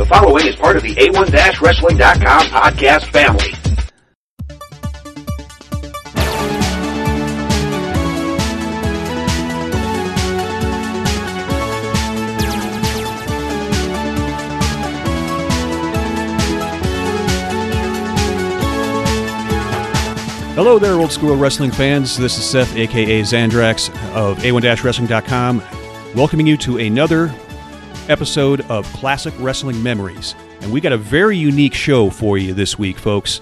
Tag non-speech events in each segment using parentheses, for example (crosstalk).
The following is part of the A1-Wrestling.com podcast family. Hello there, old school wrestling fans. This is Seth, aka Zandrax of A1-Wrestling.com, welcoming you to another episode of Classic Wrestling Memories. And we got a very unique show for you this week, folks.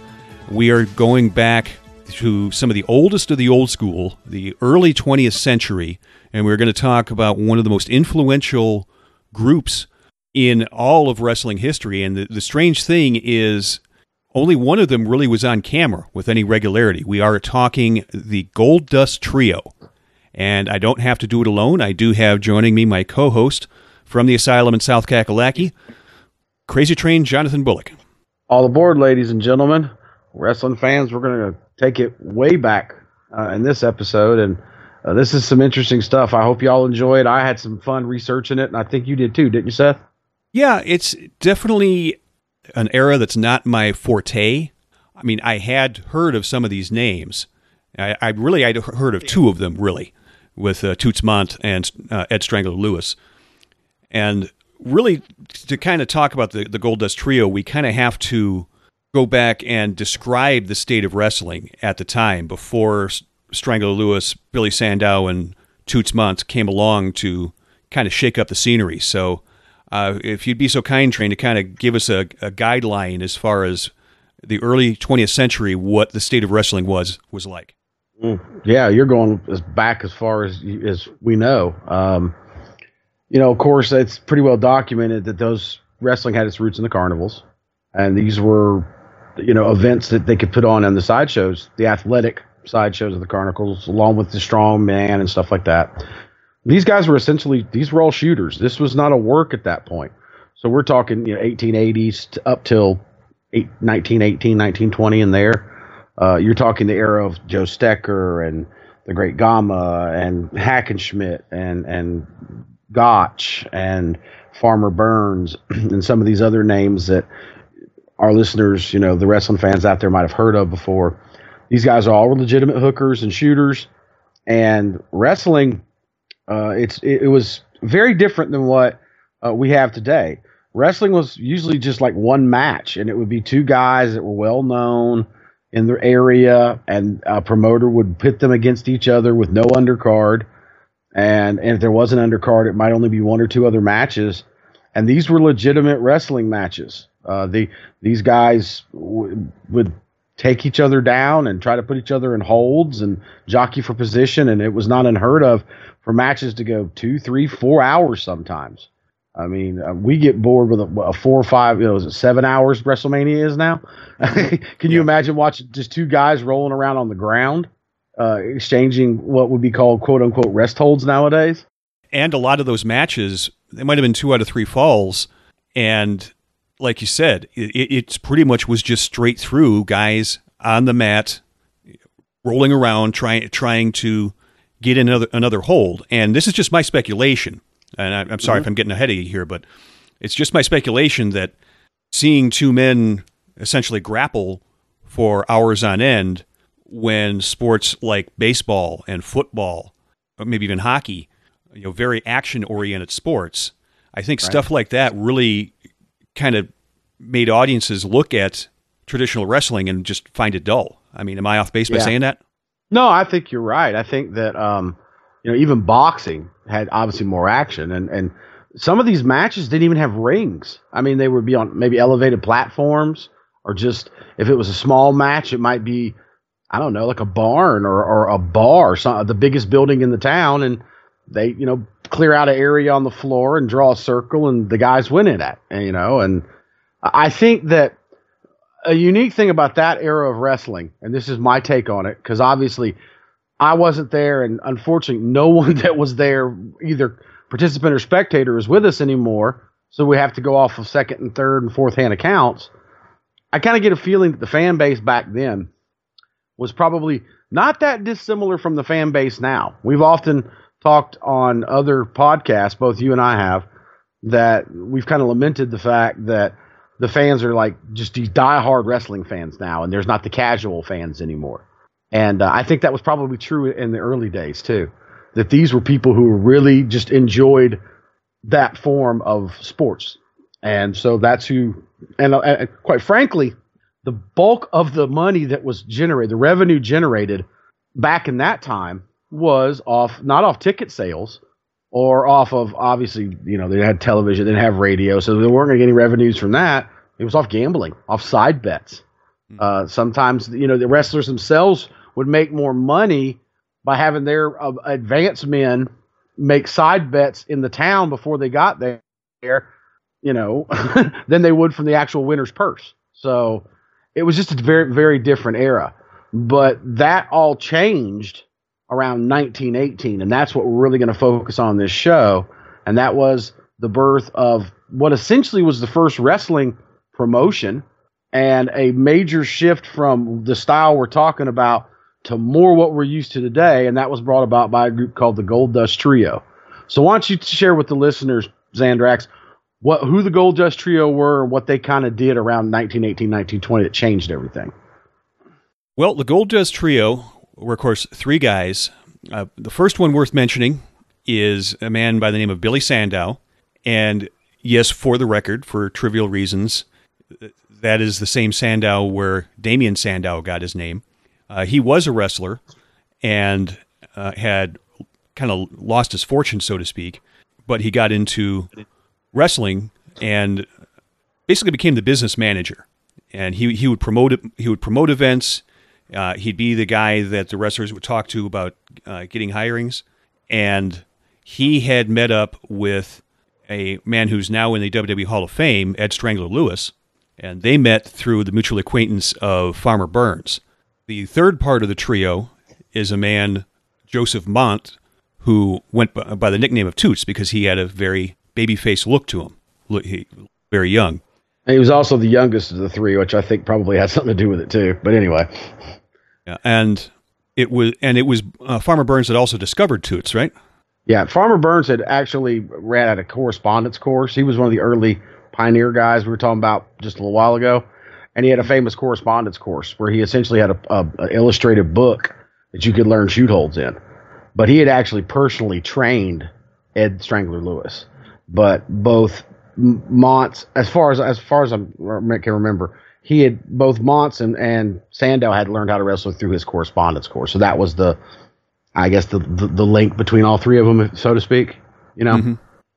We are going back to some of the oldest of the old school, the early 20th century, and we're going to talk about one of the most influential groups in all of wrestling history. And the, the strange thing is, only one of them really was on camera with any regularity. We are talking the Gold Dust Trio. And I don't have to do it alone. I do have joining me my co host from the asylum in South Kakalaki, Crazy Train Jonathan Bullock. All aboard, ladies and gentlemen. Wrestling fans, we're going to take it way back uh, in this episode. And uh, this is some interesting stuff. I hope y'all enjoy it. I had some fun researching it, and I think you did too, didn't you, Seth? Yeah, it's definitely an era that's not my forte. I mean, I had heard of some of these names. I, I really I'd heard of two of them really, with uh, Toots Mondt and uh, Ed Strangler Lewis, and really to kind of talk about the the Gold Dust Trio, we kind of have to go back and describe the state of wrestling at the time before Strangler Lewis, Billy Sandow, and Toots Mondt came along to kind of shake up the scenery. So uh, if you'd be so kind, Train, to kind of give us a, a, guideline as far as the early 20th century, what the state of wrestling was was like. Mm, yeah, you're going as back as far as as we know. Um, you know, of course, it's pretty well documented that those wrestling had its roots in the carnivals, and these were, you know, events that they could put on in the sideshows, the athletic sideshows of the carnivals, along with the strong man and stuff like that these guys were essentially these were all shooters. This was not a work at that point. So we're talking you know 1880s up till 1918, 1920 and there. Uh, you're talking the era of Joe Stecher and the Great Gama and Hackenschmidt and and Gotch and Farmer Burns (clears throat) and some of these other names that our listeners, you know, the wrestling fans out there might have heard of before. These guys are all legitimate hookers and shooters, and wrestling uh, it's it, it, was very different than what uh, we have today. Wrestling was usually just like one match, and it would be two guys that were well known in their area, and a promoter would pit them against each other with no undercard. And, and if there was an undercard, it might only be one or two other matches. And these were legitimate wrestling matches. Uh, the these guys w- would take each other down and try to put each other in holds and jockey for position, and it was not unheard of for matches to go two, three, four hours sometimes. I mean, uh, we get bored with a, a, four or five, you know, is it seven hours WrestleMania is now? (laughs) Can you yeah. imagine watching just two guys rolling around on the ground, uh, exchanging what would be called quote unquote rest holds nowadays? And a lot of those matches, they might have been two out of three falls. And like you said, it, it's pretty much was just straight through guys on the mat, rolling around, trying, trying to get another another hold. And this is just my speculation. And I, am sorry mm-hmm. if I'm getting ahead of you here, but it's just my speculation that seeing two men essentially grapple for hours on end when sports like baseball and football, or maybe even hockey, you know, very action oriented sports, I think right. stuff like that really kind of made audiences look at traditional wrestling and just find it dull. I mean, am I off base by saying that? No, I think you're right. I think that um, you know even boxing had obviously more action, and and some of these matches didn't even have rings. I mean, they would be on maybe elevated platforms, or just if it was a small match, it might be I don't know, like a barn or or a bar, some, the biggest building in the town, and they you know clear out an area on the floor and draw a circle, and the guys win it at, you know, and I think that a unique thing about that era of wrestling, and this is my take on it, because obviously I wasn't there, and unfortunately, no (laughs) one that was there, either participant or spectator, is with us anymore. So we have to go off of second and third and fourth hand accounts. I kind of get a feeling that the fan base back then was probably not that dissimilar from the fan base now. We've often talked on other podcasts, both you and I have, that we've kind of lamented the fact that the fans are like just these die-hard wrestling fans now, and there's not the casual fans anymore. And uh, I think that was probably true in the early days too. That these were people who really just enjoyed that form of sports, and so that's who. And uh, quite frankly, the bulk of the money that was generated, the revenue generated back in that time, was off not off ticket sales or off of obviously you know they had television, they didn't have radio, so they weren't going to get any revenues from that. It was off gambling, off side bets. Hmm. Uh, sometimes you know the wrestlers themselves would make more money by having their uh, advance men make side bets in the town before they got there, you know, (laughs) than they would from the actual winner's purse. So it was just a very, very different era. But that all changed around 1918, and that's what we're really going to focus on this show. And that was the birth of what essentially was the first wrestling promotion and a major shift from the style we're talking about to more what we're used to today, and that was brought about by a group called the Gold Dust Trio. So why don't you share with the listeners, Zandrax, what who the Gold Dust Trio were, what they kind of did around 1918, 1920 that changed everything? Well, the Gold Dust Trio were, of course, three guys. Uh, the first one worth mentioning is a man by the name of Billy Sandow, and yes, for the record, for trivial reasons, that is the same Sandow where Damien Sandow got his name. Uh, he was a wrestler and uh, had kind of lost his fortune, so to speak, but he got into wrestling and basically became the business manager. And he, he would promote he would promote events. Uh, he'd be the guy that the wrestlers would talk to about uh, getting hirings. And he had met up with a man who's now in the WWE Hall of Fame, Ed Strangler Lewis, and they met through the mutual acquaintance of Farmer Burns. The third part of the trio is a man, Joseph Mondt, who went by the nickname of Toots because he had a very baby-faced look to him, look, he, very young. And he was also the youngest of the three, which I think probably had something to do with it too. But anyway, yeah, and it was and it was uh, Farmer Burns that also discovered Toots, right? Yeah, Farmer Burns had actually ran at a correspondence course. He was one of the early pioneer guys we were talking about just a little while ago and he had a famous correspondence course where he essentially had a, a, a illustrated book that you could learn shoot holds in. But he had actually personally trained Ed Strangler Lewis. But both Montz, as far as as far as I can remember, he had both Montz and, and Sandow had learned how to wrestle through his correspondence course. So that was the, I guess the the, the link between all three of them, so to speak. You know. Mm-hmm.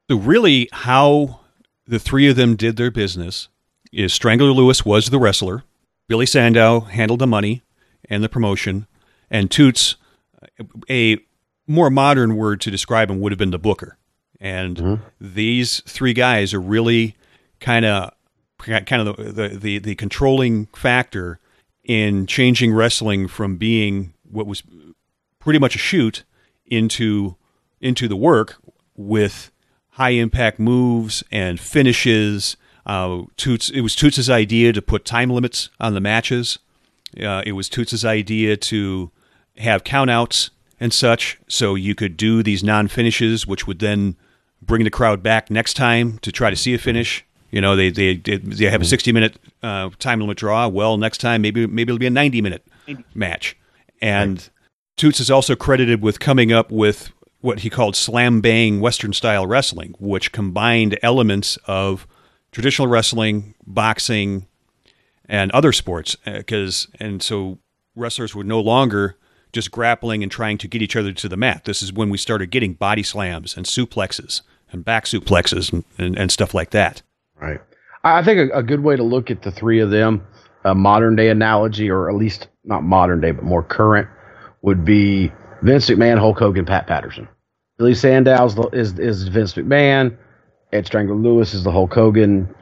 So really, how the three of them did their business is Strangler Lewis was the wrestler, Billy Sandow handled the money and the promotion, and Toots, a more modern word to describe him would have been the booker. And mm-hmm. these three guys are really kind of kind of the, the, the the controlling factor in changing wrestling from being what was pretty much a shoot into into the work with high impact moves and finishes uh, Toots, it was Toots's idea to put time limits on the matches. Uh, it was Toots's idea to have countouts and such, so you could do these non finishes, which would then bring the crowd back next time to try to see a finish. You know, they they they have a sixty minute uh, time limit draw. Well, next time maybe maybe it'll be a ninety minute match. And right. Toots is also credited with coming up with what he called slam bang Western style wrestling, which combined elements of traditional wrestling, boxing, and other sports. Because uh, and so wrestlers were no longer just grappling and trying to get each other to the mat. This is when we started getting body slams and suplexes and back suplexes and, and, and stuff like that. Right. I think a, a, good way to look at the three of them, a modern day analogy, or at least not modern day, but more current, would be Vince McMahon, Hulk Hogan, Pat Patterson. Billy Sandow is, is Vince McMahon. Ed Strangler Lewis is the Hulk Hogan,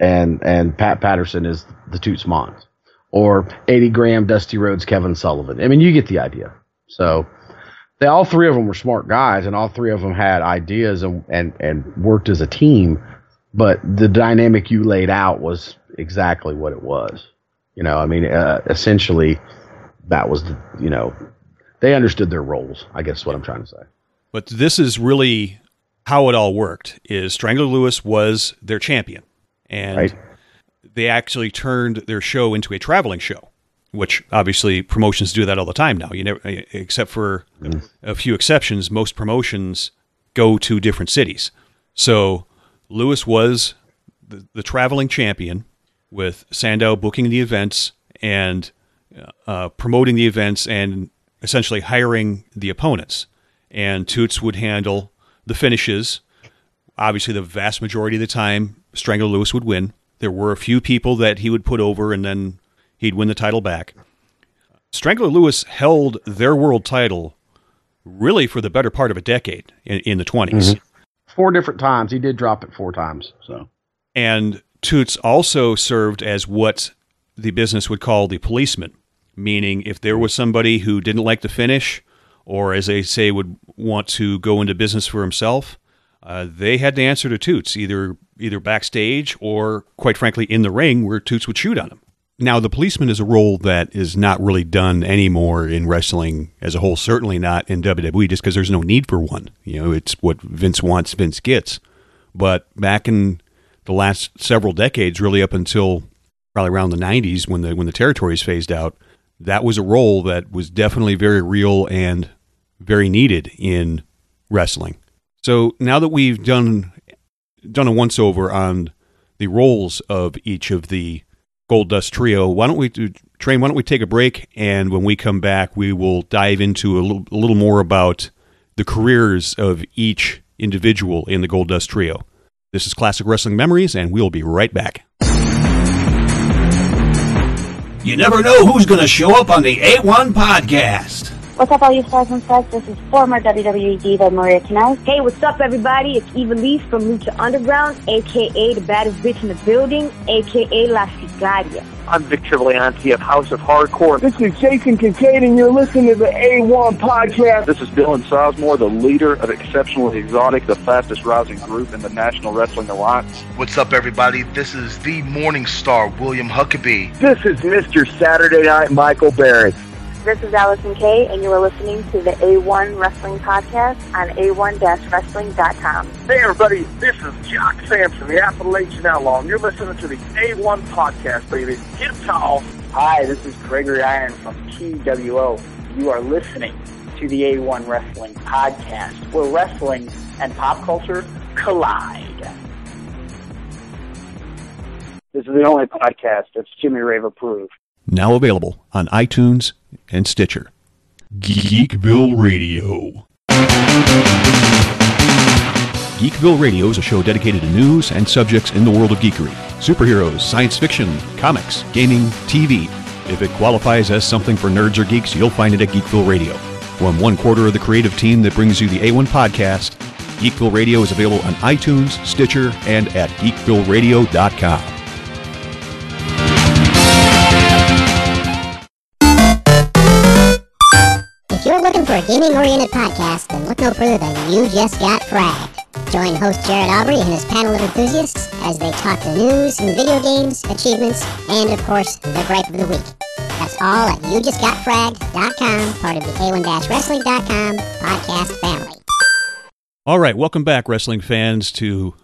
and and Pat Patterson is the Toots Mondt, or Eddie Graham, Dusty Rhodes, Kevin Sullivan. I mean, you get the idea. So they all three of them were smart guys, and all three of them had ideas and and and worked as a team. But the dynamic you laid out was exactly what it was. You know, I mean, uh, essentially, that was the you know they understood their roles. I guess what I'm trying to say. But this is really how it all worked is Strangler Lewis was their champion, and Right. they actually turned their show into a traveling show, which obviously promotions do that all the time now. You never, except for a few exceptions, most promotions go to different cities. So Lewis was the, the traveling champion, with Sandow booking the events and uh, promoting the events and essentially hiring the opponents. And Toots would handle the finishes. Obviously, the vast majority of the time, Strangler Lewis would win. There were a few people that he would put over, and then he'd win the title back. Strangler Lewis held their world title really for the better part of a decade in, in the 20s. Four different times. He did drop it four times. So And Toots also served as what the business would call the policeman, meaning if there was somebody who didn't like the finish, or as they say, would want to go into business for himself, uh, they had to answer to Toots, either either backstage or, quite frankly, in the ring where Toots would shoot on him. Now, the policeman is a role that is not really done anymore in wrestling as a whole. Certainly not in WWE, just because there's no need for one. You know, it's what Vince wants, Vince gets. But back in the last several decades, really up until probably around the '90s, when the when the territories phased out, that was a role that was definitely very real and very needed in wrestling. So now that we've done done a once over on the roles of each of the Gold Dust Trio, why don't we do, train? Why don't we take a break? And when we come back, we will dive into a little, a little more about the careers of each individual in the Gold Dust Trio. This is Classic Wrestling Memories, and we'll be right back. You never know who's going to show up on the A1 podcast. What's up, all you stars and studs? This is former WWE diva Maria Kanellis. Hey, what's up, everybody? It's Eva Lee from Lucha Underground, aka the baddest bitch in the building, aka La Sicaria. I'm Victor Leonti of House of Hardcore. This is Jason Kincaid, and you're listening to the A1 podcast. This is Dylan Sosmore, the leader of Exceptionally Exotic, the fastest rising group in the National Wrestling Alliance. What's up, everybody? This is the Morning Star, William Huckabee. This is Mr. Saturday Night Michael Barrett. This is Allysin Kay, and you are listening to the A1 Wrestling Podcast on A1-Wrestling.com. Hey, everybody, this is Jock Samson, the Appalachian Outlaw, and you're listening to the A1 podcast, baby. Get tall. Hi, this is Gregory Iron from TWO. You are listening to the A1 Wrestling Podcast, where wrestling and pop culture collide. This is the only podcast that's Jimmy Rave approved. Now available on iTunes and Stitcher. Geekville Radio. Geekville Radio is a show dedicated to news and subjects in the world of geekery superheroes, science fiction, comics, gaming, TV. If it qualifies as something for nerds or geeks, you'll find it at Geekville Radio. From one quarter of the creative team that brings you the A1 podcast, Geekville Radio is available on iTunes, Stitcher, and at geekvilleradio.com. a gaming-oriented podcast, then look no further than You Just Got Fragged. Join host Jared Aubrey and his panel of enthusiasts as they talk the news and video games, achievements, and of course, the gripe of the week. That's all at YouJustGotFragged.com, part of the A1-Wrestling.com podcast family. All right, welcome back, wrestling fans, to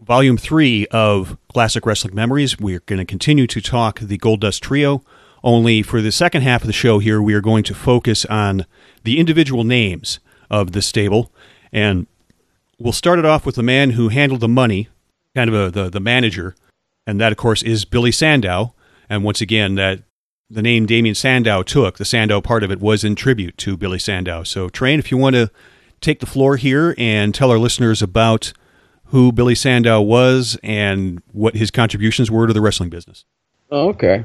volume three of Classic Wrestling Memories. We're going to continue to talk the Gold Dust Trio. Only for the second half of the show here, we are going to focus on the individual names of the stable. And we'll start it off with the man who handled the money, kind of a, the, the manager. And that, of course, is Billy Sandow. And once again, that the name Damien Sandow took, the Sandow part of it was in tribute to Billy Sandow. So, Train, if you want to take the floor here and tell our listeners about who Billy Sandow was and what his contributions were to the wrestling business. Oh, okay.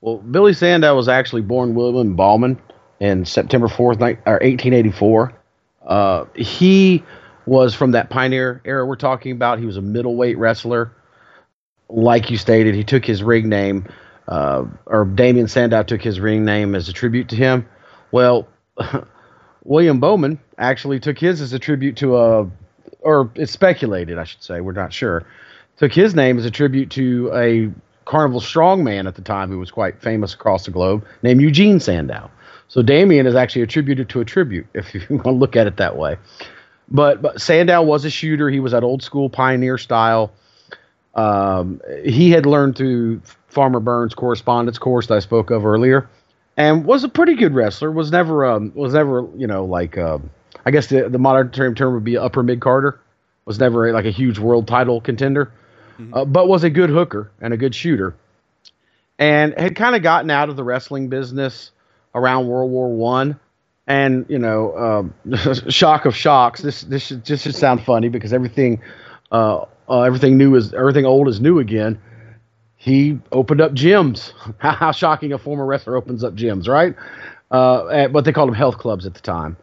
Well, Billy Sandow was actually born William Ballman in September 4th, ni- or 1884. Uh, he was from that pioneer era we're talking about. He was a middleweight wrestler. Like you stated, he took his ring name, uh, or Damien Sandow took his ring name as a tribute to him. Well, (laughs) William Bowman actually took his as a tribute to a, or it's speculated, I should say, we're not sure, took his name as a tribute to a carnival strongman at the time who was quite famous across the globe named Eugene Sandow. So Damien is actually attributed to a tribute, if you (laughs) want to look at it that way. but but Sandow was a shooter. He was that old school pioneer style. Um, he had learned through Farmer Burns' correspondence course that I spoke of earlier, and was a pretty good wrestler. Was never um, was never you know like um, I guess the the modern term term would be upper mid carder. Was never like a huge world title contender, uh, but was a good hooker and a good shooter, and had kind of gotten out of the wrestling business around World War One. And you know, um, (laughs) shock of shocks. This this should, just should sound funny because everything, uh, uh, everything new is everything old is new again. He opened up gyms. (laughs) How shocking! A former wrestler opens up gyms, right? Uh, at, but they called them health clubs at the time.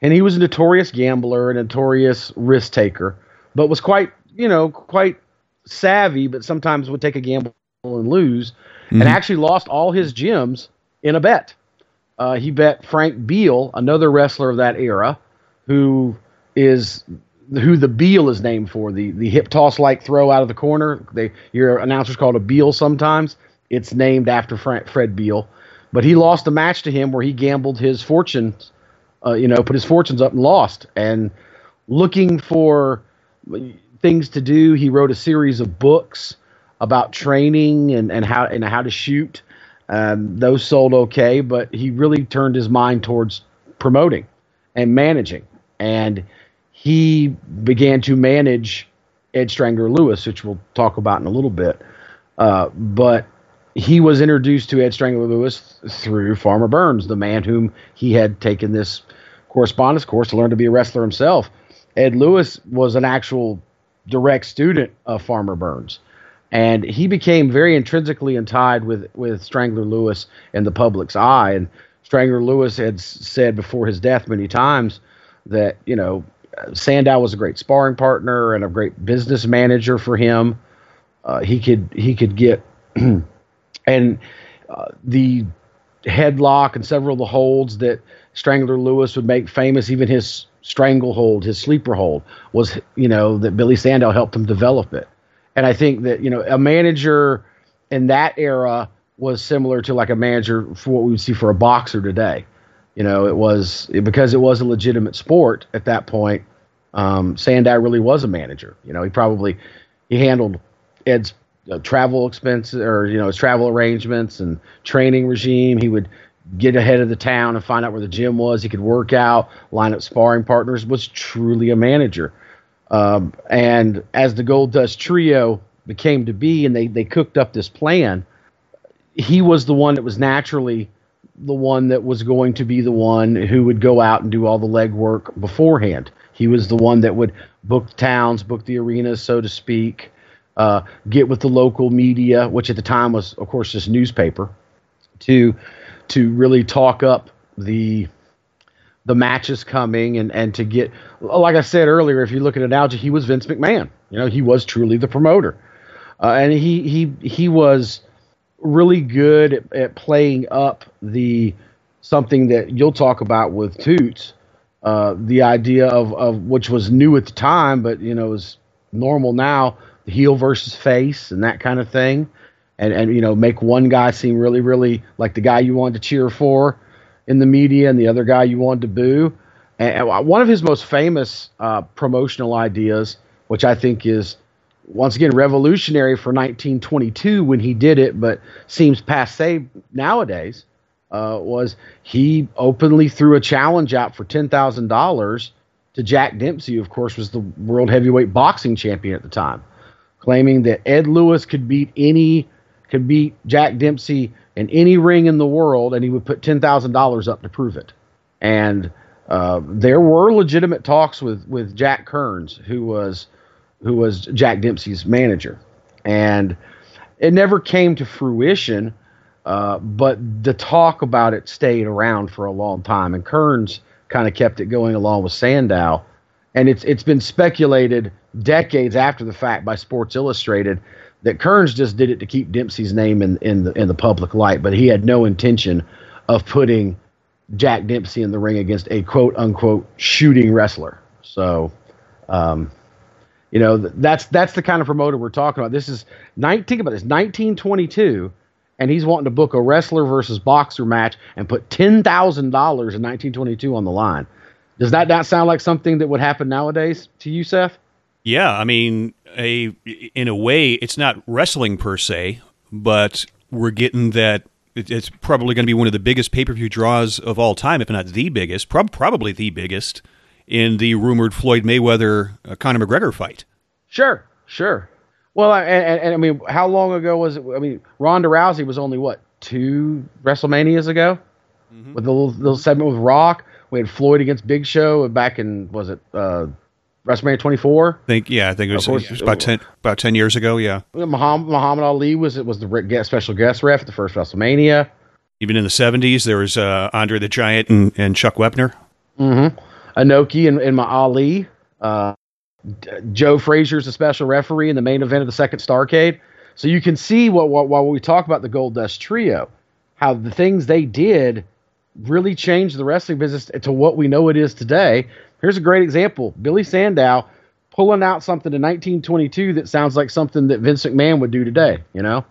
And he was a notorious gambler, a notorious risk taker, but was quite, you know, quite savvy. But sometimes would take a gamble and lose, and actually lost all his gyms in a bet. Uh, he bet Frank Beell, another wrestler of that era, who is who the Beell is named for the the hip toss like throw out of the corner. They your announcers call it a Beell sometimes. It's named after Frank, Fred Beell, but he lost a match to him where he gambled his fortunes, uh, you know, put his fortunes up and lost. And looking for things to do, he wrote a series of books about training and, and how and how to shoot. Um, those sold okay, but he really turned his mind towards promoting and managing. And he began to manage Ed Strangler Lewis, which we'll talk about in a little bit. Uh, but he was introduced to Ed Strangler Lewis through Farmer Burns, the man whom he had taken this correspondence course to learn to be a wrestler himself. Ed Lewis was an actual direct student of Farmer Burns and he became very intrinsically tied with with Strangler Lewis in the public's eye. And Strangler Lewis had said before his death many times that you know Sandow was a great sparring partner and a great business manager for him. Uh, he could he could get (clears throat) and uh, the headlock and several of the holds that Strangler Lewis would make famous, even his stranglehold, his sleeper hold, was you know that Billy Sandow helped him develop it. And I think that, you know, a manager in that era was similar to like a manager for what we would see for a boxer today. You know, it was because it was a legitimate sport at that point. Um, Sandow really was a manager. You know, he probably he handled Ed's uh, travel expenses or you know his travel arrangements and training regime. He would get ahead of the town and find out where the gym was. He could work out, line up sparring partners. Was truly a manager. Um, and as the Gold Dust Trio became to be, and they they cooked up this plan, he was the one that was naturally the one that was going to be the one who would go out and do all the legwork beforehand. He was the one that would book towns, book the arenas, so to speak, uh, get with the local media, which at the time was, of course, just newspaper, to to really talk up the the matches coming and and to get like I said earlier, if you look at analogy, he was Vince McMahon. You know, he was truly the promoter, uh, and he he he was really good at, at, playing up the something that you'll talk about with Toots, uh, the idea of of which was new at the time, but you know is normal now, the heel versus face and that kind of thing. And, and you know make one guy seem really really like the guy you wanted to cheer for in the media and the other guy you wanted to boo. And one of his most famous uh, promotional ideas, which I think is once again revolutionary for 1922 when he did it, but seems passe nowadays, uh, was he openly threw a challenge out for ten thousand dollars to Jack Dempsey, who of course was the world heavyweight boxing champion at the time, claiming that Ed Lewis could beat any could beat Jack Dempsey in any ring in the world, and he would put ten thousand dollars up to prove it. And uh, there were legitimate talks with with Jack Kearns, who was who was Jack Dempsey's manager, and it never came to fruition. Uh, but the talk about it stayed around for a long time, and Kearns kind of kept it going along with Sandow. And it's it's been speculated decades after the fact by Sports Illustrated that Kearns just did it to keep Dempsey's name in in the in the public light, but he had no intention of putting Jack Dempsey in the ring against a quote unquote shooting wrestler. So, um, you know, that's that's the kind of promoter we're talking about. This is 19 about this 1922, and he's wanting to book a wrestler versus boxer match and put ten thousand dollars in 1922 on the line. Does that not sound like something that would happen nowadays to you, Seth? Yeah, I mean, a in a way, it's not wrestling per se, but we're getting that it's probably going to be one of the biggest pay per view draws of all time, if not the biggest, prob- probably the biggest, in the rumored Floyd Mayweather uh, Conor McGregor fight. Sure, sure. Well, and, and, and, I mean, how long ago was it? I mean, Ronda Rousey was only what two WrestleManias ago, mm-hmm. with the little, little segment with Rock. We had Floyd against Big Show back in was it uh, WrestleMania 24? I think yeah, I think it was, was, about ten about ten years ago. Yeah, Muhammad, Muhammad Ali was it was the special guest ref at the first WrestleMania. Even in the 70s, there was uh, Andre the Giant and, and Chuck Wepner. Mm-hmm. Inoki and, and my Ali. Uh, Joe Frazier's a special referee in the main event of the second Starcade. So you can see what, what while we talk about the Gold Dust Trio, how the things they did really changed the wrestling business to what we know it is today. Here's a great example: Billy Sandow pulling out something in 1922 that sounds like something that Vince McMahon would do today. You know,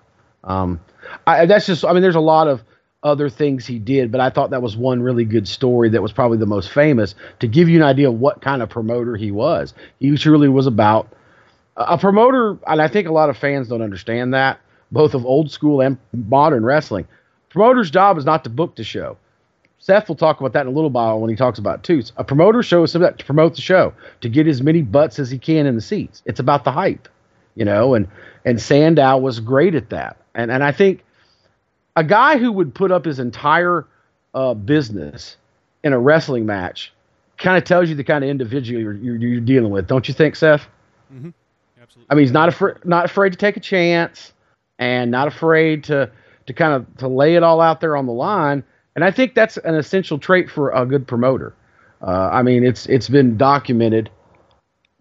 um, I, that's just. I mean, there's a lot of other things he did, but I thought that was one really good story that was probably the most famous to give you an idea of what kind of promoter he was. He truly was about a promoter, and I think a lot of fans don't understand that, both of old school and modern wrestling. Promoter's job is not to book the show. Seth will talk about that in a little while when he talks about toots. A promoter show is to promote the show, to get as many butts as he can in the seats. It's about the hype, you know, and and Sandow was great at that. And and I think a guy who would put up his entire uh, business in a wrestling match kind of tells you the kind of individual you're, you're, you're dealing with, don't you think, Seth? Mm-hmm. Absolutely. I mean, he's not afraid not afraid to take a chance and not afraid to to kind of to lay it all out there on the line and I think that's an essential trait for a good promoter. Uh, I mean, it's it's been documented.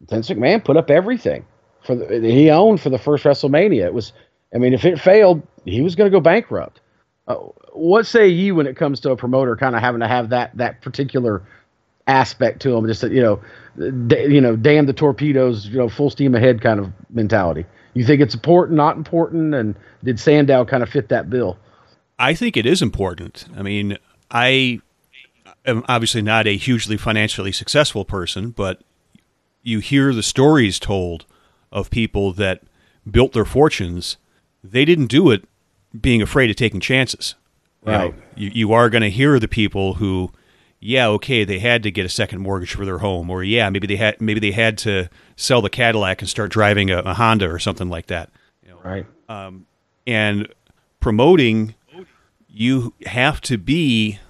Vince McMahon put up everything for the, he owned for the first WrestleMania. It was, I mean, if it failed, he was going to go bankrupt. Uh, what say you when it comes to a promoter kind of having to have that that particular aspect to him? Just that, you know, d- you know, damn the torpedoes, you know, full steam ahead kind of mentality. You think it's important, not important, and did Sandow kind of fit that bill? I think it is important. I mean, I am obviously not a hugely financially successful person, but you hear the stories told of people that built their fortunes. They didn't do it being afraid of taking chances. Right. You, you are going to hear the people who, yeah, okay, they had to get a second mortgage for their home, or yeah, maybe they had maybe they had to sell the Cadillac and start driving a, a Honda or something like that. You know? Right. Um, and promoting you have to be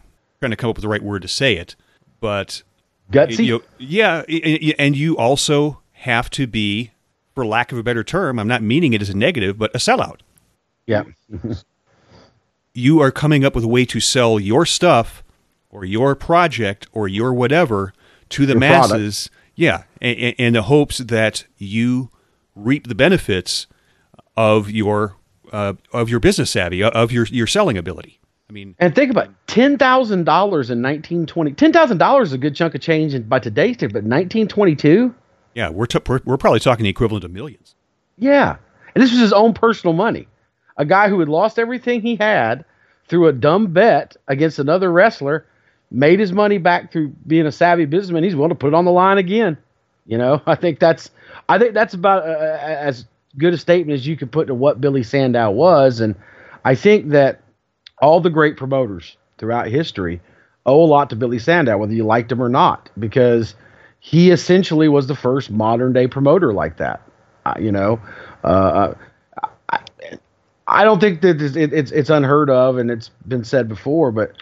trying to come up with the right word to say it, but gutsy. You know, yeah, and you also have to be, for lack of a better term, I'm not meaning it as a negative, but a sellout. Yeah. (laughs) you are coming up with a way to sell your stuff or your project or your whatever to the your masses. Product. Yeah, in the hopes that you reap the benefits of your uh, of your business savvy, of your your selling ability. I mean, and think about ten thousand dollars in nineteen twenty. Ten thousand dollars is a good chunk of change by today's standard, but nineteen twenty two. Yeah, we're, t- we're we're probably talking the equivalent of millions. Yeah, and this was his own personal money. A guy who had lost everything he had through a dumb bet against another wrestler, made his money back through being a savvy businessman. He's willing to put it on the line again. You know, (laughs) I think that's I think that's about uh, uh as good a statement as you could put to what Billy Sandow was. And I think that all the great promoters throughout history owe a lot to Billy Sandow, whether you liked him or not, because he essentially was the first modern day promoter like that. Uh, you know, uh, I, I, don't think that it's, it's, it's unheard of, and it's been said before, but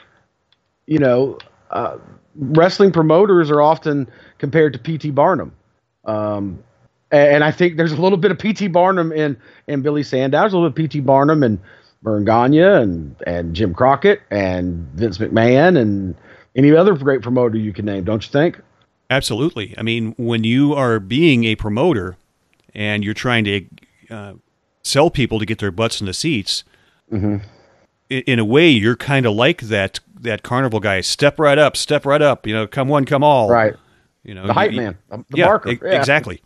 you know, uh, wrestling promoters are often compared to P.T. Barnum. Um, and I think there's a little bit of P.T. Barnum in in Billy Sandow. There's a little bit of P.T. Barnum and Verne Gagne and and Jim Crockett and Vince McMahon and any other great promoter you can name. Don't you think? Absolutely. I mean, when you are being a promoter and you're trying to uh, sell people to get their butts in the seats, mm-hmm. in, in, a way, you're kind of like that that carnival guy. Step right up, step right up. You know, come one, come all. Right. You know, the hype you, man, the yeah, marker. E- yeah. Exactly.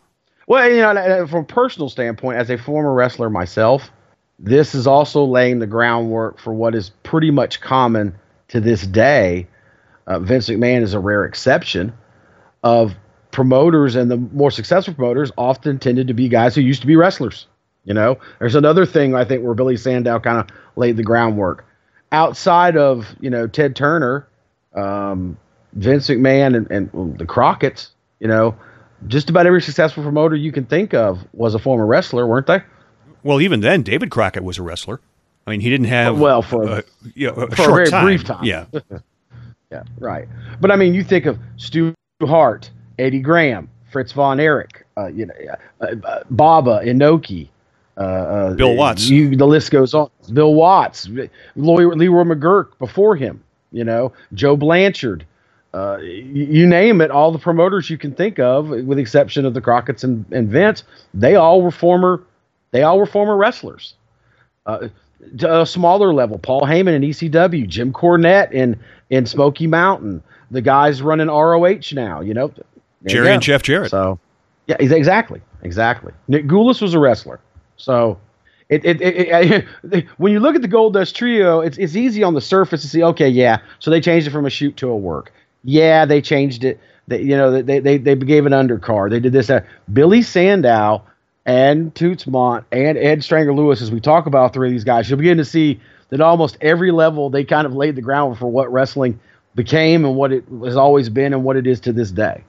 Well, you know, from a personal standpoint, as a former wrestler myself, this is also laying the groundwork for what is pretty much common to this day. Uh, Vince McMahon is a rare exception, of promoters and the more successful promoters often tended to be guys who used to be wrestlers. You know, there's another thing I think where Billy Sandow kind of laid the groundwork. Outside of you know Ted Turner, um, Vince McMahon, and, and the Crockett's, you know, just about every successful promoter you can think of was a former wrestler, weren't they? Well, even then, David Crockett was a wrestler. I mean, he didn't have well for uh, you know, a, for short a very time. brief time. Yeah, (laughs) yeah, right. But I mean, you think of Stu Hart, Eddie Graham, Fritz von Erich, uh, you know, uh, uh, Baba Inoki, uh, uh, Bill Watts. You, the list goes on. Bill Watts, Leroy, Leroy McGuirk before him. You know, Joe Blanchard. Uh, you, name it, all the promoters you can think of, with the exception of the Crockett's and, and Vince, they all were former, they all were former wrestlers. Uh, to a smaller level, Paul Heyman in ECW, Jim Cornette in in Smoky Mountain, the guys running ROH now. You know, there you Jerry and Jeff Jarrett. So, yeah, exactly, exactly. Nick Gulas was a wrestler, so it, it, it, it when you look at the Gold Dust Trio, it's it's easy on the surface to see. Okay, yeah, so they changed it from a shoot to a work. Yeah, they changed it. They, you know, they they they gave an undercard. They did this. That. Billy Sandow and Toots Mondt and Ed Strangler Lewis, as we talk about three of these guys, you'll begin to see that almost every level they kind of laid the ground for what wrestling became and what it has always been and what it is to this day.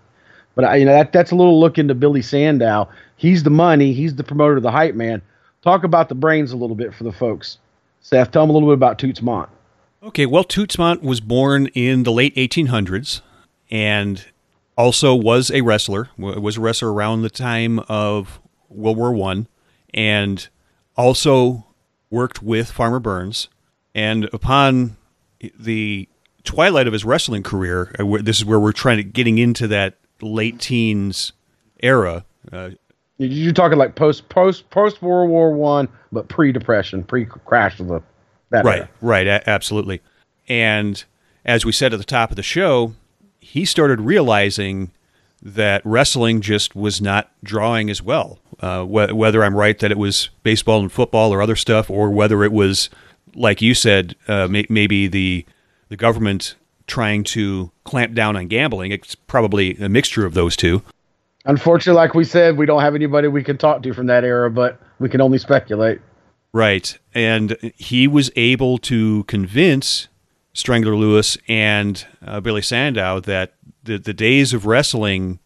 But I, you know that that's a little look into Billy Sandow. He's the money. He's the promoter, the hype man. Talk about the brains a little bit for the folks. Seth, tell them a little bit about Toots Mondt. Okay, well, Toots Mondt was born in the late 1800s and also was a wrestler. Was a wrestler around the time of World War One, and also worked with Farmer Burns. And upon the twilight of his wrestling career, uh, this is where we're trying to getting into that late teens era. Uh, You- You're talking like post post post World War One, but pre depression, pre crash of the that right, era. right, a- absolutely. And as we said at the top of the show, he started realizing that wrestling just was not drawing as well. Uh, wh- whether I'm right that it was baseball and football or other stuff, or whether it was, like you said, uh, may- maybe the the government trying to clamp down on gambling. It's probably a mixture of those two. Unfortunately, like we said, we don't have anybody we can talk to from that era, but we can only speculate. Right. And he was able to convince Strangler Lewis and uh, Billy Sandow that the, the days of wrestling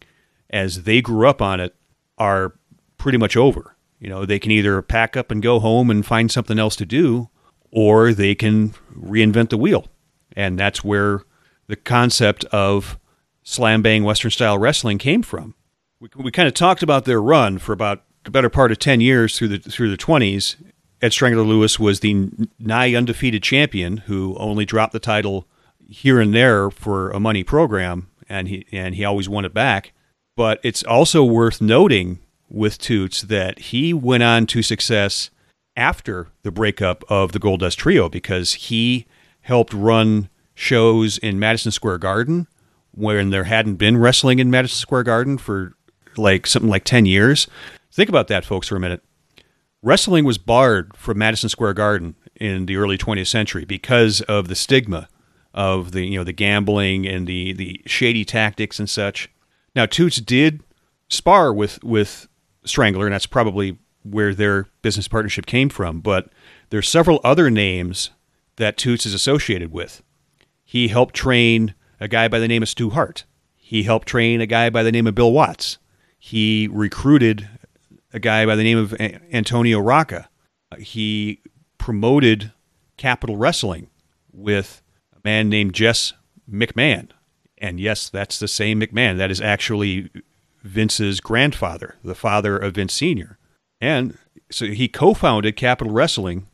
as they grew up on it are pretty much over. You know, they can either pack up and go home and find something else to do, or they can reinvent the wheel. And that's where the concept of slam bang Western style wrestling came from. We, we kind of talked about their run for about the better part of 10 years through the through the 20s. Ed Strangler Lewis was the nigh undefeated champion who only dropped the title here and there for a money program, and he and he always won it back. But it's also worth noting with Toots that he went on to success after the breakup of the Gold Dust Trio because he helped run shows in Madison Square Garden when there hadn't been wrestling in Madison Square Garden for like something like 10 years. Think about that, folks, for a minute. Wrestling was barred from Madison Square Garden in the early 20th century because of the stigma of the you know the gambling and the the shady tactics and such. Now Toots did spar with with Strangler, and that's probably where their business partnership came from. But there's several other names that Toots is associated with. He helped train a guy by the name of Stu Hart. He helped train a guy by the name of Bill Watts. He recruited a guy by the name of A- Antonio Rocca. Uh, He promoted Capital Wrestling with a man named Jess McMahon. And yes, that's the same McMahon. That is actually Vince's grandfather, the father of Vince Sr. And so he co founded Capital Wrestling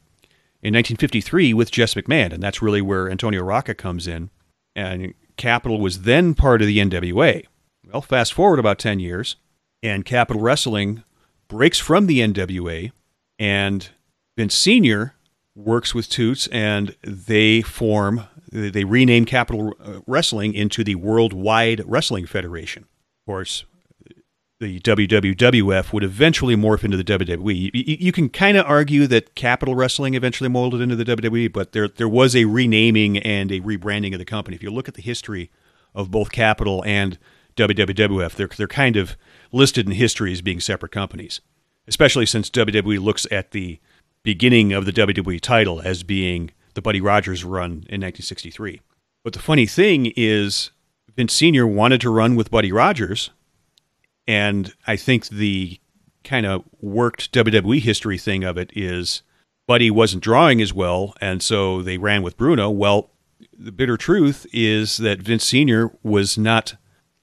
in 1953 with Jess McMahon, and that's really where Antonio Rocca comes in. And Capital was then part of the NWA. Well, fast forward about 10 years, and Capital Wrestling breaks from the NWA, and Vince Sr. works with Toots, and they form, they rename Capital Wrestling into the Worldwide Wrestling Federation. Of course, the WWF would eventually morph into the WWE. You, you can kind of argue that Capital Wrestling eventually molded into the WWE, but there there was a renaming and a rebranding of the company. If you look at the history of both Capital and WWF. They're they're kind of listed in history as being separate companies, especially since WWE looks at the beginning of the WWE title as being the Buddy Rogers run in 1963. But the funny thing is, Vince Sr. wanted to run with Buddy Rogers, and I think the kind of worked WWE history thing of it is Buddy wasn't drawing as well, and so they ran with Bruno. Well, the bitter truth is that Vince Sr. was not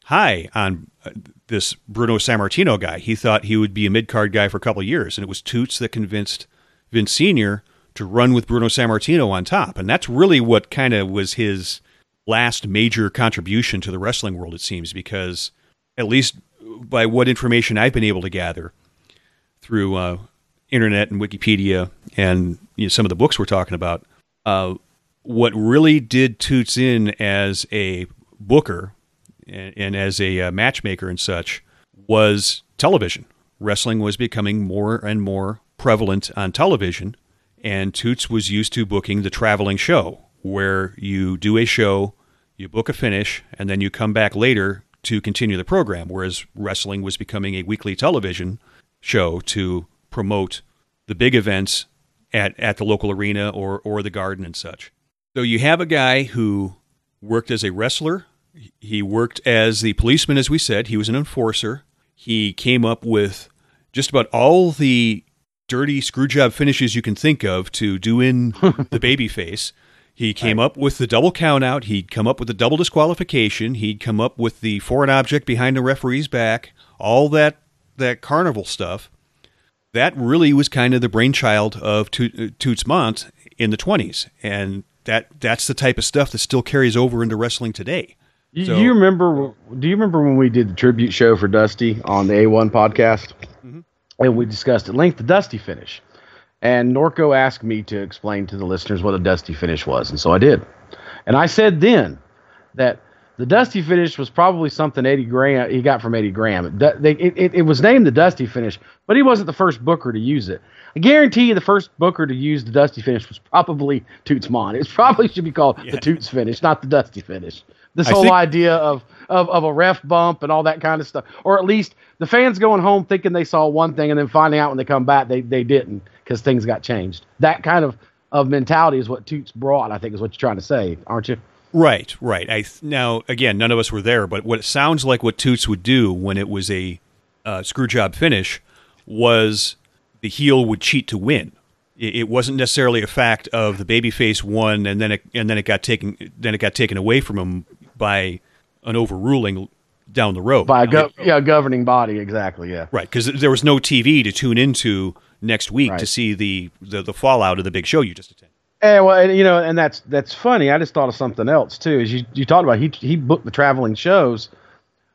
high on uh, this Bruno Sammartino guy. He thought he would be a mid card guy for a couple of years, and it was Toots that convinced Vince Sr. to run with Bruno Sammartino on top. And that's really what kind of was his last major contribution to the wrestling world, it seems, because at least by what information I've been able to gather through uh, internet and Wikipedia and you know, some of the books we're talking about, uh, what really did Toots in as a booker and, and as a uh, matchmaker and such was television. Wrestling was becoming more and more prevalent on television, and Toots was used to booking the traveling show, where you do a show, you book a finish, and then you come back later to continue the program. Whereas wrestling was becoming a weekly television show to promote the big events at, at the local arena or, or the garden and such. So you have a guy who worked as a wrestler. He worked as the policeman, as we said. He was an enforcer. He came up with just about all the dirty screwjob finishes you can think of to do in (laughs) the baby face. He came up with the double count out. He'd come up with the double disqualification. He'd come up with the foreign object behind the referee's back. All that that carnival stuff. That really was kind of the brainchild of uh, Toots Mondt in the twenties, and that that's the type of stuff that still carries over into wrestling today. You, so, you remember? Do you remember when we did the tribute show for Dusty on the A1 podcast, mm-hmm. and we discussed at length the Dusty finish? And Norco asked me to explain to the listeners what a Dusty finish was, and so I did. And I said then that the Dusty finish was probably something Eddie Graham he got from Eddie Graham. It, it, it, was named the Dusty finish, but he wasn't the first Booker to use it. I guarantee you, the first Booker to use the Dusty finish was probably Toots Mondt. It probably should be called yeah. the Toots finish, not the Dusty finish. This I whole think- idea of, of of a ref bump and all that kind of stuff, or at least the fans going home thinking they saw one thing and then finding out when they come back they they didn't because things got changed. That kind of of mentality is what Toots brought. I think is what you're trying to say, aren't you? Right, right. I now again, none of us were there, but what it sounds like what Toots would do when it was a uh, screw job finish was the heel would cheat to win. It, it wasn't necessarily a fact of the babyface won and then it and then it got taken then it got taken away from him by an overruling down the road by a go- yeah governing body exactly yeah right because there was no TV to tune into next week right. to see the, the the fallout of the big show you just attended. Yeah, well, and, you know, and that's that's funny. I just thought of something else too. As you you talked about, he he booked the traveling shows.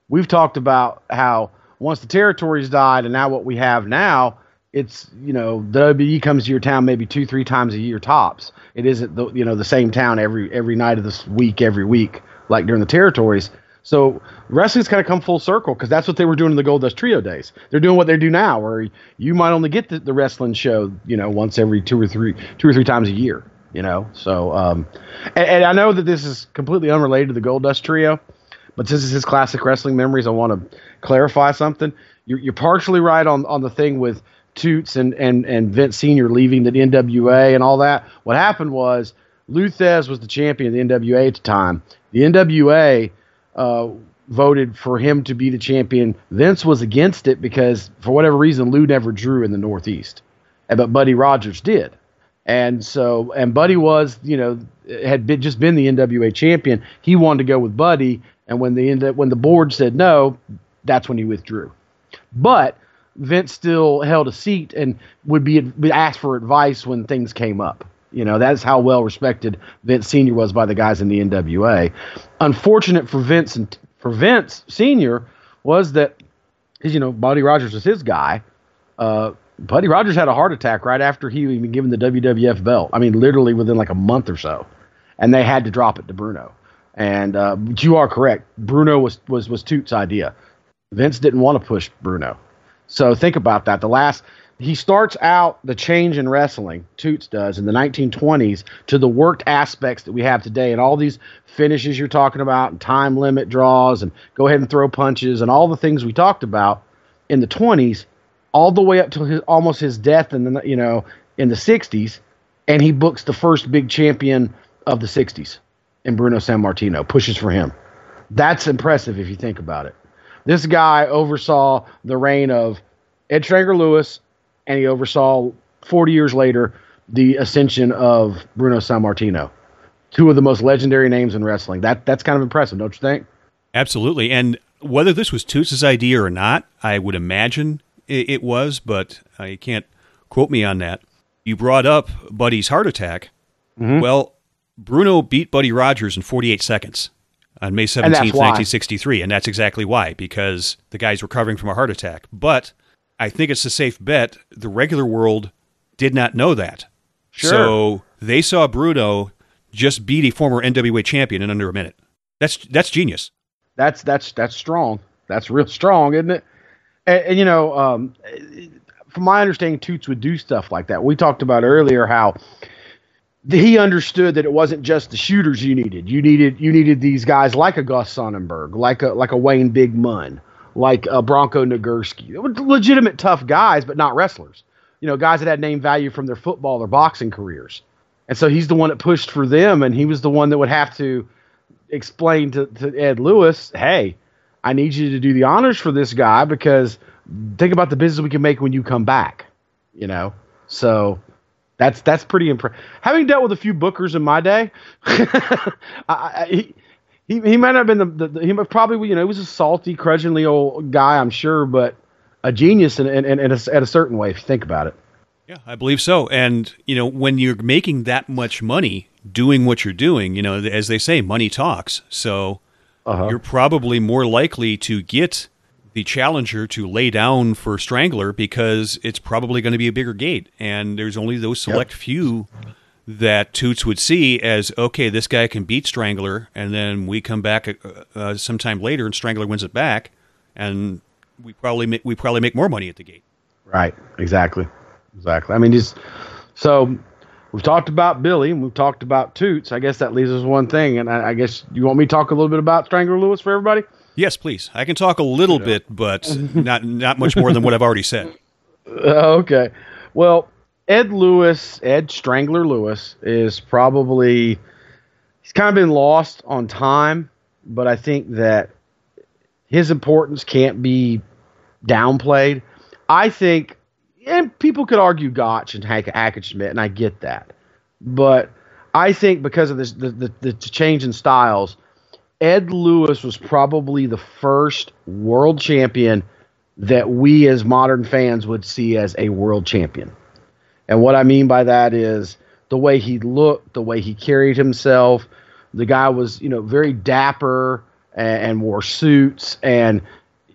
We've talked about how once the territories died, and now what we have now, it's you know the WWE comes to your town maybe two three times a year tops. It isn't the you know the same town every every night of this week every week like during the territories. So wrestling's kind of come full circle because that's what they were doing in the Gold Dust Trio days. They're doing what they do now, where you might only get the, the wrestling show, you know, once every two or three, two or three times a year. You know, so um, and, and I know that this is completely unrelated to the Gold Dust Trio, but since is his classic wrestling memories, I want to clarify something. You're, you're partially right on on the thing with Toots and and and Vince Senior leaving the NWA and all that. What happened was Lou was the champion of the NWA at the time. The NWA uh, voted for him to be the champion. Vince was against it because, for whatever reason, Lou never drew in the Northeast, but Buddy Rogers did. And so, and Buddy was, you know, had been, just been the NWA champion. He wanted to go with Buddy, and when the when the board said no, that's when he withdrew. But Vince still held a seat and would be, be asked for advice when things came up. You know, that's how well respected Vince Senior was by the guys in the NWA. Unfortunate for Vince and for Vince Senior was that, you know, Buddy Rogers was his guy. Uh, Buddy Rogers had a heart attack right after he was given the WWF belt. I mean, literally within like a month or so, and they had to drop it to Bruno. And uh, you are correct. Bruno was was was Toot's idea. Vince didn't want to push Bruno. So think about that. The last he starts out the change in wrestling, Toots does, in the 1920s to the worked aspects that we have today. And all these finishes you're talking about, and time limit draws, and go ahead and throw punches, and all the things we talked about in the 20s, all the way up to his, almost his death in the, you know, in the 60s. And he books the first big champion of the 60s in Bruno Sammartino, pushes for him. That's impressive if you think about it. This guy oversaw the reign of Ed Strangler Lewis, and he oversaw 40 years later the ascension of Bruno Sammartino, two of the most legendary names in wrestling. That that's kind of impressive, don't you think? Absolutely. And whether this was Toots' idea or not, I would imagine it, it was, but uh, you can't quote me on that. You brought up Buddy's heart attack. Mm-hmm. Well, Bruno beat Buddy Rogers in 48 seconds on May 17th, 1963. And that's exactly why, because the guy's recovering from a heart attack. But I think it's a safe bet the regular world did not know that. Sure. So they saw Bruno just beat a former NWA champion in under a minute. That's that's genius. That's that's that's strong. That's real strong, isn't it? And, and you know, um, from my understanding, Toots would do stuff like that. We talked about earlier how he understood that it wasn't just the shooters you needed. You needed you needed these guys like a Gus Sonnenberg, like a like a Wayne Big Munn, like a Bronco Nagurski. Legitimate tough guys, but not wrestlers. You know, guys that had name value from their football or boxing careers. And so he's the one that pushed for them, and he was the one that would have to explain to, to Ed Lewis, hey, I need you to do the honors for this guy because think about the business we can make when you come back. You know? So that's that's pretty impressive. Having dealt with a few bookers in my day, (laughs) I, I, he, he he might not have been the, the, the he probably you know he was a salty, grudgingly old guy, I'm sure, but a genius in in, in, in a, at a certain way if you think about it. Yeah, I believe so. And you know, when you're making that much money doing what you're doing, you know, as they say, money talks. So uh-huh. you're probably more likely to get the challenger to lay down for Strangler because it's probably going to be a bigger gate, and there's only those select yep. few that Toots would see as okay, this guy can beat Strangler, and then we come back uh, uh, sometime later and Strangler wins it back, and we probably ma- we probably make more money at the gate. Right. Exactly. Exactly. I mean, just so we've talked about Billy and we've talked about Toots. I guess that leaves us one thing, and I, I guess you want me to talk a little bit about Strangler Lewis for everybody. Yes, please. I can talk a little yeah. bit, but not not much more than what I've already said. Uh, (laughs) okay. Well, Ed Lewis, Ed Strangler Lewis, is probably he's kind of been lost on time, but I think that his importance can't be downplayed. I think, and people could argue Gotch and Hank Hackenschmidt, and I get that, but I think because of this, the, the, the change in styles, Ed Lewis was probably the first world champion that we as modern fans would see as a world champion. And what I mean by that is the way he looked, the way he carried himself. The guy was, you know, very dapper and, and wore suits. And,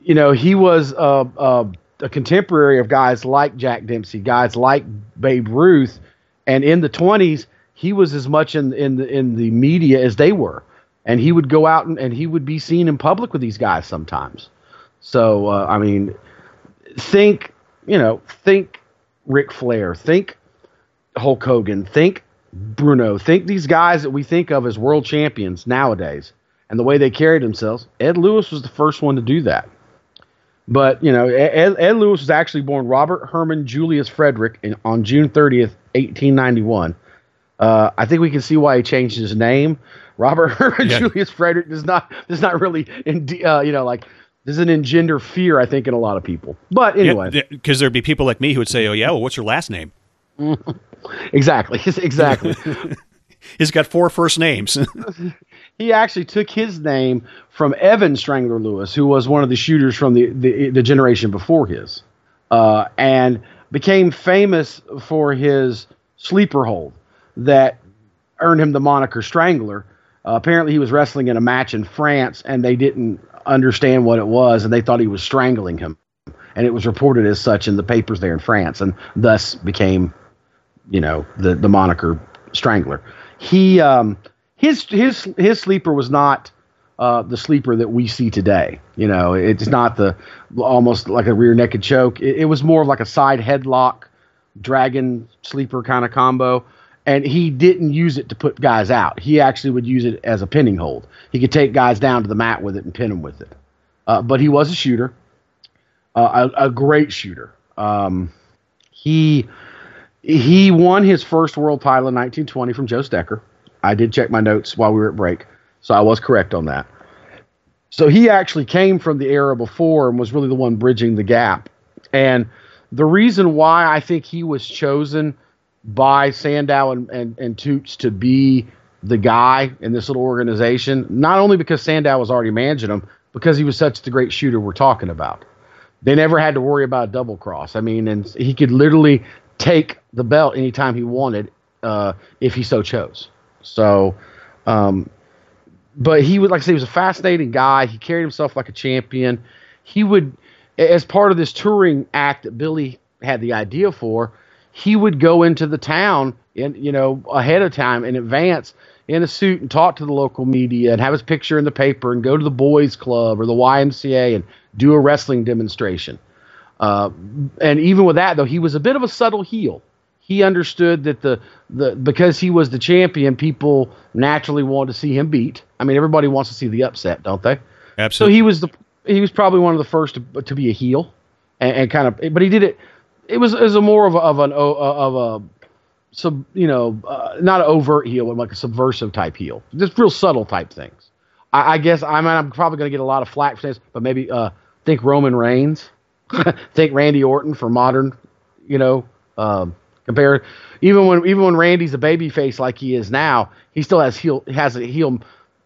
you know, he was a, a, a contemporary of guys like Jack Dempsey, guys like Babe Ruth. And in the 20s, he was as much in, in, the, in the media as they were and he would go out and, and he would be seen in public with these guys sometimes. So uh, I mean, think you know, think Ric Flair, think Hulk Hogan, think Bruno, think these guys that we think of as world champions nowadays, and the way they carried themselves. Ed Lewis was the first one to do that. But you know, Ed, Ed Lewis was actually born Robert Herman Julius Frederick in, on June 30th, 1891. Uh, I think we can see why he changed his name Robert (laughs) Herman yeah. Julius Frederick does not does not really, uh, you know, like doesn't engender fear. I think in a lot of people. But anyway, because yeah, there'd be people like me who would say, "Oh yeah, well, what's your last name?" (laughs) exactly, (laughs) exactly. (laughs) He's got four first names. he actually took his name from Evan Strangler Lewis, who was one of the shooters from the the, the generation before his, uh, and became famous for his sleeper hold that earned him the moniker Strangler uh, apparently, he was wrestling in a match in France, and they didn't understand what it was, and they thought he was strangling him, and it was reported as such in the papers there in France, and thus became, you know, the the moniker Strangler. He um, his his his sleeper was not uh, the sleeper that we see today. You know, it's not the almost like a rear naked choke. It, it was more of like a side headlock, dragon sleeper kind of combo. And he didn't use it to put guys out. He actually would use it as a pinning hold. He could take guys down to the mat with it and pin them with it. Uh, but he was a shooter, uh, a, a, great shooter. Um, he he won his first world title in 1920 from Joe Stecher. I did check my notes while we were at break, so I was correct on that. So he actually came from the era before and was really the one bridging the gap. And the reason why I think he was chosen by Sandow and, and, and Toots to be the guy in this little organization, not only because Sandow was already managing him, because he was such the great shooter we're talking about. They never had to worry about a double cross. I mean, and he could literally take the belt anytime he wanted uh, if he so chose. So, um, but he would like I he was a fascinating guy. He carried himself like a champion. He would, as part of this touring act that Billy had the idea for, he would go into the town in you know ahead of time in advance in a suit and talk to the local media and have his picture in the paper and go to the boys club or the YMCA and do a wrestling demonstration. Uh, and even with that, though, he was a bit of a subtle heel. He understood that the, the because he was the champion, people naturally wanted to see him beat. I mean, everybody wants to see the upset, don't they? Absolutely. So he was the he was probably one of the first to, to be a heel, and, and kind of, but he did it. It was as a more of a, of an of a sub you know uh, not an overt heel, but like a subversive type heel, just real subtle type things. I, I guess I mean, I'm probably going to get a lot of flack for this, but maybe uh, think Roman Reigns (laughs) think Randy Orton for modern, you know, um, compare. Even when even when Randy's a baby face like he is now, he still has heel has a heel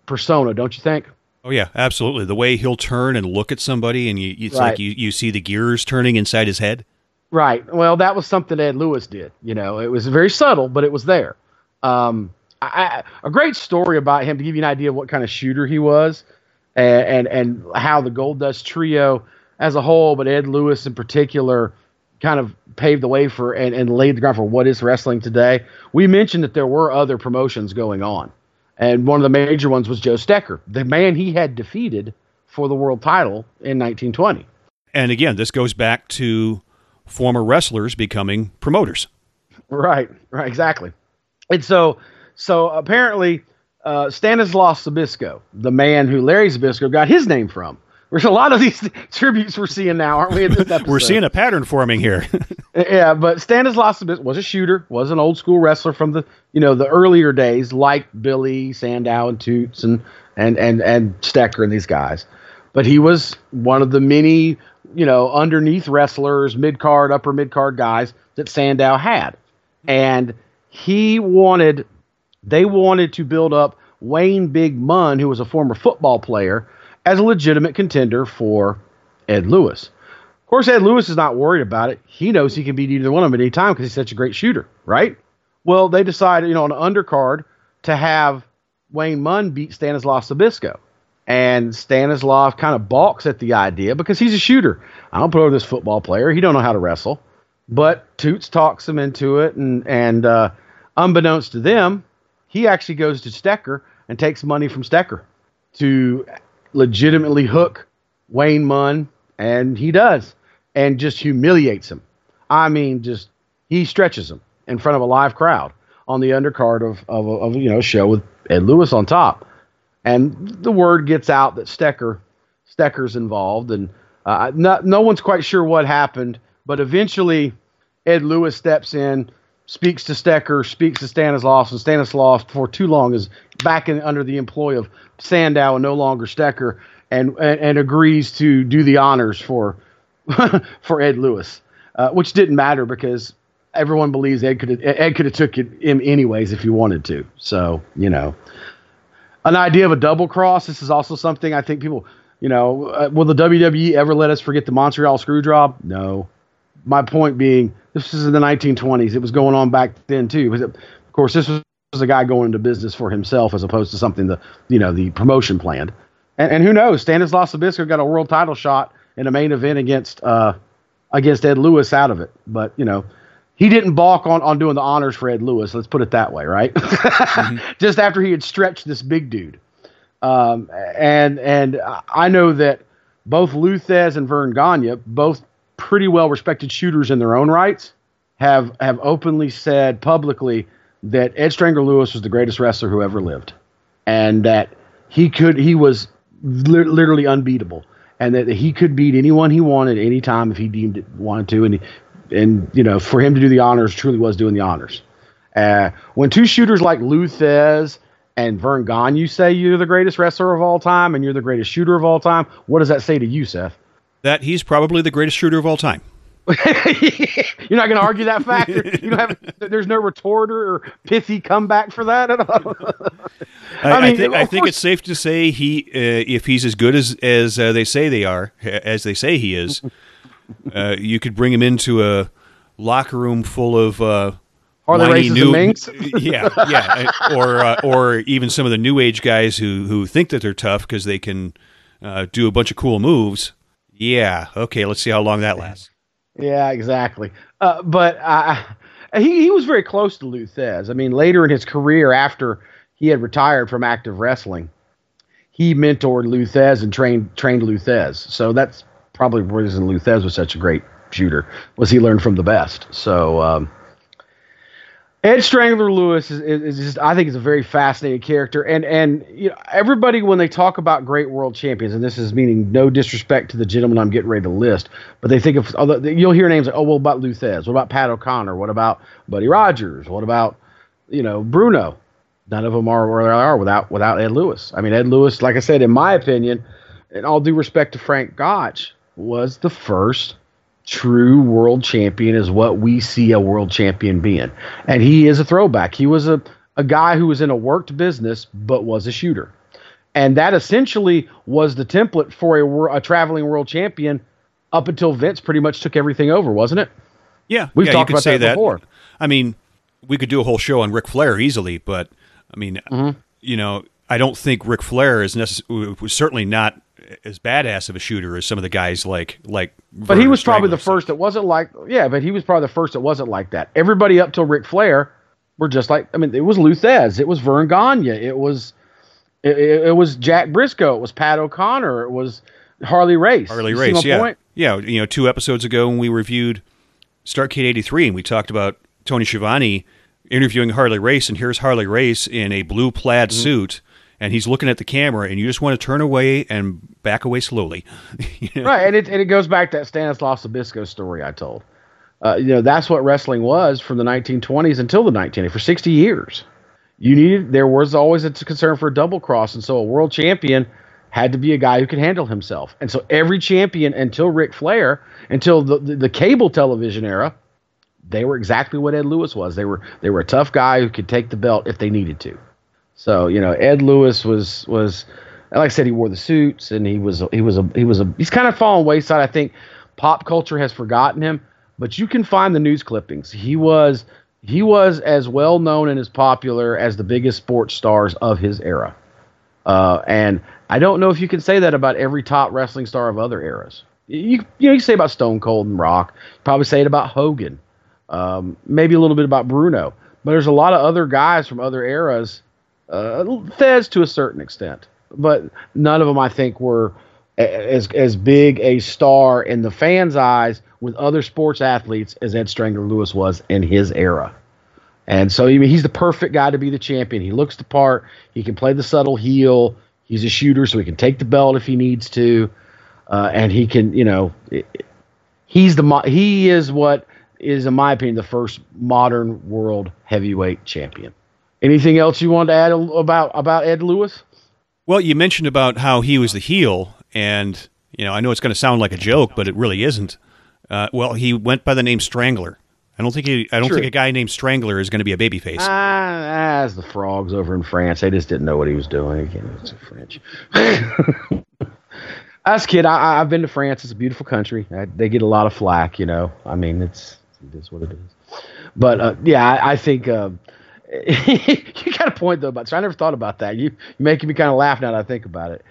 persona, don't you think? Oh yeah, absolutely. The way he'll turn and look at somebody, and you, it's right. like you, you see the gears turning inside his head. Right. Well, that was something Ed Lewis did. You know, it was very subtle, but it was there. Um, I, a great story about him to give you an idea of what kind of shooter he was, and and, and how the Gold Dust Trio as a whole, but Ed Lewis in particular kind of paved the way for and, and laid the ground for what is wrestling today. We mentioned that there were other promotions going on. And one of the major ones was Joe Stecher, the man he had defeated for the world title in 1920. And again, this goes back to former wrestlers becoming promoters. Right, right, exactly. And so, so apparently, uh, Stanislaus Zbyszko, the man who Larry Zbyszko got his name from, there's a lot of these (laughs) tributes we're seeing now, aren't we? (laughs) we're seeing a pattern forming here. (laughs) yeah, but Stanislaus was a shooter, was an old school wrestler from the you know the earlier days, like Billy Sandow and Toots and and and and Stecher and these guys. But he was one of the many you know underneath wrestlers, mid card, upper mid card guys that Sandow had, mm-hmm. and he wanted they wanted to build up Wayne Big Munn, who was a former football player as a legitimate contender for Ed Lewis. Of course, Ed Lewis is not worried about it. He knows he can beat either one of them at any time because he's such a great shooter, right? Well, they decided, you know, on an undercard to have Wayne Munn beat Stanislav Zbyszko. And Stanislav kind of balks at the idea because he's a shooter. I don't put over this football player. He don't know how to wrestle. But Toots talks him into it, and and uh, unbeknownst to them, he actually goes to Stecher and takes money from Stecher to legitimately hook Wayne Munn, and he does, and just humiliates him. I mean, just he stretches him in front of a live crowd on the undercard of of, of you know show with Ed Lewis on top, and the word gets out that Stecher Stecher's involved, and uh, no, no one's quite sure what happened, but eventually Ed Lewis steps in, speaks to Stecher, speaks to Stanislaus, and Stanislaus for too long is back in under the employ of Sandow and no longer Stecher, and and, and agrees to do the honors for (laughs) for Ed Lewis, uh, which didn't matter because everyone believes Ed could Ed could have took him anyways if he wanted to. So you know, an idea of a double cross. This is also something I think people, you know, uh, will the WWE ever let us forget the Montreal Screwjob? No. My point being, this is in the 1920s. It was going on back then too. It, of course, this was a guy going into business for himself as opposed to something the you know the promotion planned. And, and who knows? Stanislav Zbyszko got a world title shot in a main event against uh, against Ed Lewis out of it. But you know, he didn't balk on, on doing the honors for Ed Lewis. Let's put it that way, right? mm-hmm. (laughs) Just after he had stretched this big dude. Um, and and I know that both Lou Thesz and Verne Gagne, both pretty well respected shooters in their own rights, have have openly said publicly that Ed Strangler Lewis was the greatest wrestler who ever lived, and that he could he was li- literally unbeatable, and that he could beat anyone he wanted anytime if he deemed it wanted to, and and you know for him to do the honors truly was doing the honors. Uh, when two shooters like Lou Thesz and Verne Gagne say you're the greatest wrestler of all time and you're the greatest shooter of all time, what does that say to you, Seth? That he's probably the greatest shooter of all time. (laughs) You're not going to argue that fact. You don't have. There's no retort or pithy comeback for that at all. (laughs) I, I, mean, I think, I think it's safe to say he, uh, if he's as good as as uh, they say they are, as they say he is, uh, you could bring him into a locker room full of uh, are they racist new, minks? (laughs) yeah, yeah, or uh, or even some of the new age guys who who think that they're tough because they can uh, do a bunch of cool moves. Yeah, okay, let's see how long that lasts. Yeah, exactly. Uh, but uh, he he was very close to Lou Thesz. I mean, later in his career, after he had retired from active wrestling, he mentored Lou Thesz and trained trained Lou Thesz. So that's probably the reason Lou Thesz was such a great shooter was he learned from the best. So. Um, Ed Strangler Lewis is, is, just I think is a very fascinating character, and and you know everybody when they talk about great world champions, and this is meaning no disrespect to the gentleman I'm getting ready to list, but they think of although you'll hear names like oh well about Lou Thesz, what about Pat O'Connor, what about Buddy Rogers, what about you know Bruno, none of them are where they are without without Ed Lewis. I mean Ed Lewis, like I said, in my opinion, and all due respect to Frank Gotch, was the first true world champion is what we see a world champion being. And he is a throwback. He was a, a guy who was in a worked business, but was a shooter. And that essentially was the template for a, a traveling world champion up until Vince pretty much took everything over, wasn't it? Yeah. We've yeah, talked about that, that, before. I mean, we could do a whole show on Ric Flair easily, but I mean, mm-hmm. you know, I don't think Ric Flair is necessarily certainly not as badass of a shooter as some of the guys like like. But he was probably the first that wasn't like yeah, but he was probably the first that wasn't like that. Everybody up till Ric Flair were just like I mean it was Lou Thesz, it was Verne Gagne, it was it, it, it, was Jack Brisco, it was Pat O'Connor, it was Harley Race. Harley Race, yeah, point? yeah. You know, two episodes ago when we reviewed Starcade '83 and we talked about Tony Schiavone interviewing Harley Race, and here's Harley Race in a blue plaid mm-hmm. suit and he's looking at the camera, and you just want to turn away and back away slowly. (laughs) you know? Right, and it and it goes back to that Stanislav Zbyszko story I told. Uh, you know, that's what wrestling was from the 1920s until the 1980s for 60 years. You needed there was always a concern for a double cross, and so a world champion had to be a guy who could handle himself. And so every champion until Ric Flair, until the, the, the cable television era, they were exactly what Ed Lewis was. They were they were a tough guy who could take the belt if they needed to. So you know, Ed Lewis was was like I said, he wore the suits and he was he was a he was a he's kind of fallen wayside. I think pop culture has forgotten him, but you can find the news clippings. He was he was as well known and as popular as the biggest sports stars of his era. Uh, and I don't know if you can say that about every top wrestling star of other eras. You you know you say about Stone Cold and Rock, probably say it about Hogan, um, maybe a little bit about Bruno, but there's a lot of other guys from other eras uh, Thesz to a certain extent, but none of them I think were as as big a star in the fans' eyes with other sports athletes as Ed Strangler Lewis was in his era. And so I mean, he's the perfect guy to be the champion. He looks the part. He can play the subtle heel. He's a shooter, so he can take the belt if he needs to, uh, and he can, you know, he's the he is what is, in my opinion, the first modern world heavyweight champion. Anything else you want to add about about Ed Lewis? Well, you mentioned about how he was the heel, and you know I know it's going to sound like a joke, but it really isn't. Uh, well, he went by the name Strangler. I don't think he, I don't True. think a guy named Strangler is going to be a babyface. Ah, as the frogs over in France, they just didn't know what he was doing. Again, it's French. (laughs) As a kid, I, have been to France. It's a beautiful country. I, they get a lot of flack, you know. I mean, it's it is what it is. But uh, yeah, I, I think uh, (laughs) you got a point though about so I never thought about that. You are making me kind of laugh now that I think about it.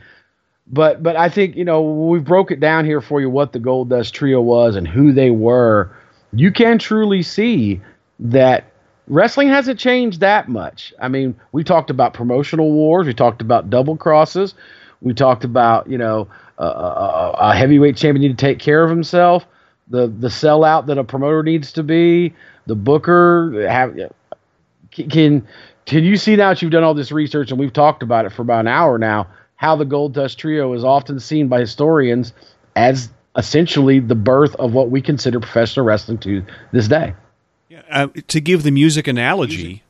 But but I think you know we broke it down here for you what the Gold Dust Trio was and who they were. You can truly see that wrestling hasn't changed that much. I mean, we talked about promotional wars, we talked about double crosses, we talked about you know a, a, a heavyweight champion need to take care of himself, the the sellout that a promoter needs to be, the booker have can can you see now that you've done all this research and we've talked about it for about an hour now how the Gold Dust Trio is often seen by historians as essentially the birth of what we consider professional wrestling to this day. Uh, to give the music analogy,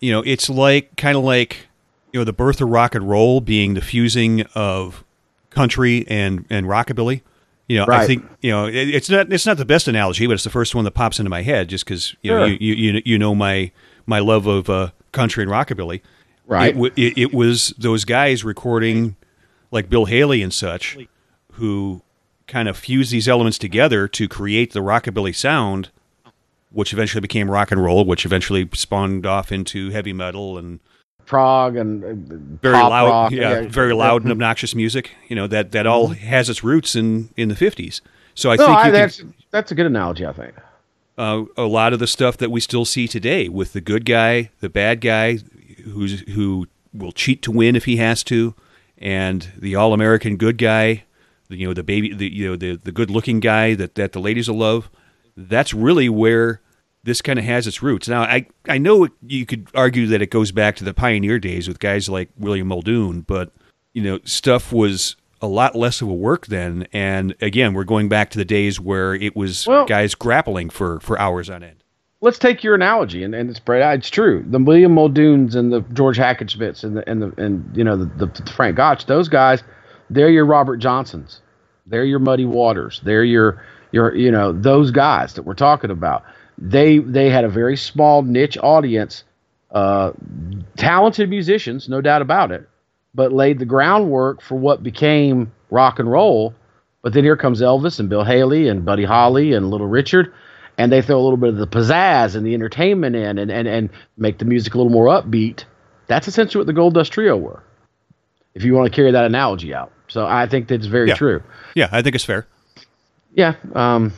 you know, it's like kind of like you know the birth of rock and roll being the fusing of country and and rockabilly. You know, Right. I think you know it, it's not it's not the best analogy, but it's the first one that pops into my head just because you know Sure. you, you you you know my my love of uh, country and rockabilly. Right. It, w- it, it was those guys recording like Bill Haley and such who kind of fused these elements together to create the rockabilly sound, which eventually became rock and roll, which eventually spawned off into heavy metal and Prog and uh, very loud, rock, yeah, very loud and (laughs) obnoxious music. You know that that all has its roots in in the fifties. So I no, think I, you can- that's that's a good analogy. I think. Uh, a lot of the stuff that we still see today with the good guy, the bad guy, who's who will cheat to win if he has to, and the all American good guy, the, you know the baby, the you know the the good looking guy that that the ladies will love. That's really where this kind of has its roots. Now, I I know you could argue that it goes back to the pioneer days with guys like William Muldoon, but you know stuff was a lot less of a work then. And again, we're going back to the days where it was Well- guys grappling for for hours on end. Let's take your analogy, and, and it's It's true. The William Muldoons and the George Hackenschmidts and the and the and you know the, the, the Frank Gotch, those guys, they're your Robert Johnsons, they're your Muddy Waters, they're your your you know those guys that we're talking about. They they had a very small niche audience, uh, talented musicians, no doubt about it, but laid the groundwork for what became rock and roll. But then here comes Elvis and Bill Haley and Buddy Holly and Little Richard, and they throw a little bit of the pizzazz and the entertainment in and, and, and make the music a little more upbeat. That's essentially what the Gold Dust Trio were, if you want to carry that analogy out. So I think that's very Yeah. true. Yeah, I think it's fair. Yeah. Um,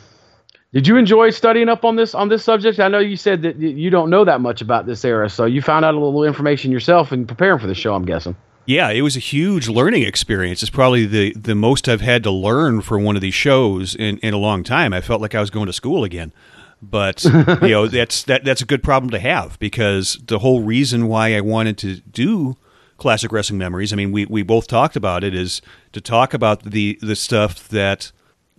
did you enjoy studying up on this on this subject? I know you said that you don't know that much about this era, so you found out a little information yourself in preparing for the show. I'm guessing. Yeah, it was a huge learning experience. It's probably the, the most I've had to learn for one of these shows in, in a long time. I felt like I was going to school again. But you know, (laughs) that's that that's a good problem to have because the whole reason why I wanted to do classic wrestling memories, I mean, we, we both talked about it, is to talk about the the stuff that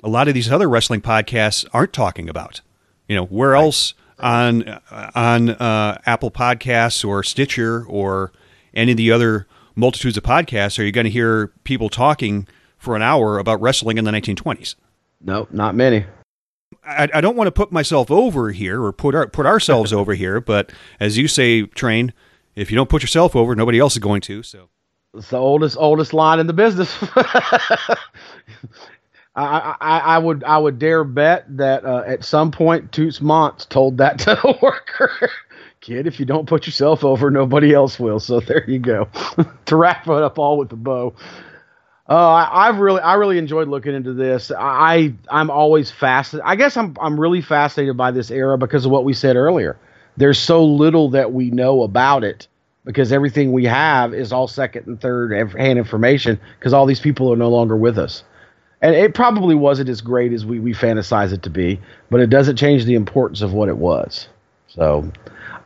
a lot of these other wrestling podcasts aren't talking about. You know, where else on on uh, Apple Podcasts or Stitcher or any of the other multitudes of podcasts are you going to hear people talking for an hour about wrestling in the 1920s? Nope, not many. I, I don't want to put myself over here or put our, put ourselves (laughs) over here, but as you say, Train, if you don't put yourself over, nobody else is going to. So It's the oldest oldest line in the business. (laughs) I, I I would I would dare bet that uh, at some point Toots Monts told that to a (laughs) worker, kid, if you don't put yourself over, nobody else will. So there you go. (laughs) to wrap it up all with the bow. Uh, I, I've really, I really enjoyed looking into this. I, I'm always fascinated. I guess I'm, I'm really fascinated by this era because of what we said earlier. There's so little that we know about it because everything we have is all second and third hand information because all these people are no longer with us. And it probably wasn't as great as we, we fantasize it to be, but it doesn't change the importance of what it was. So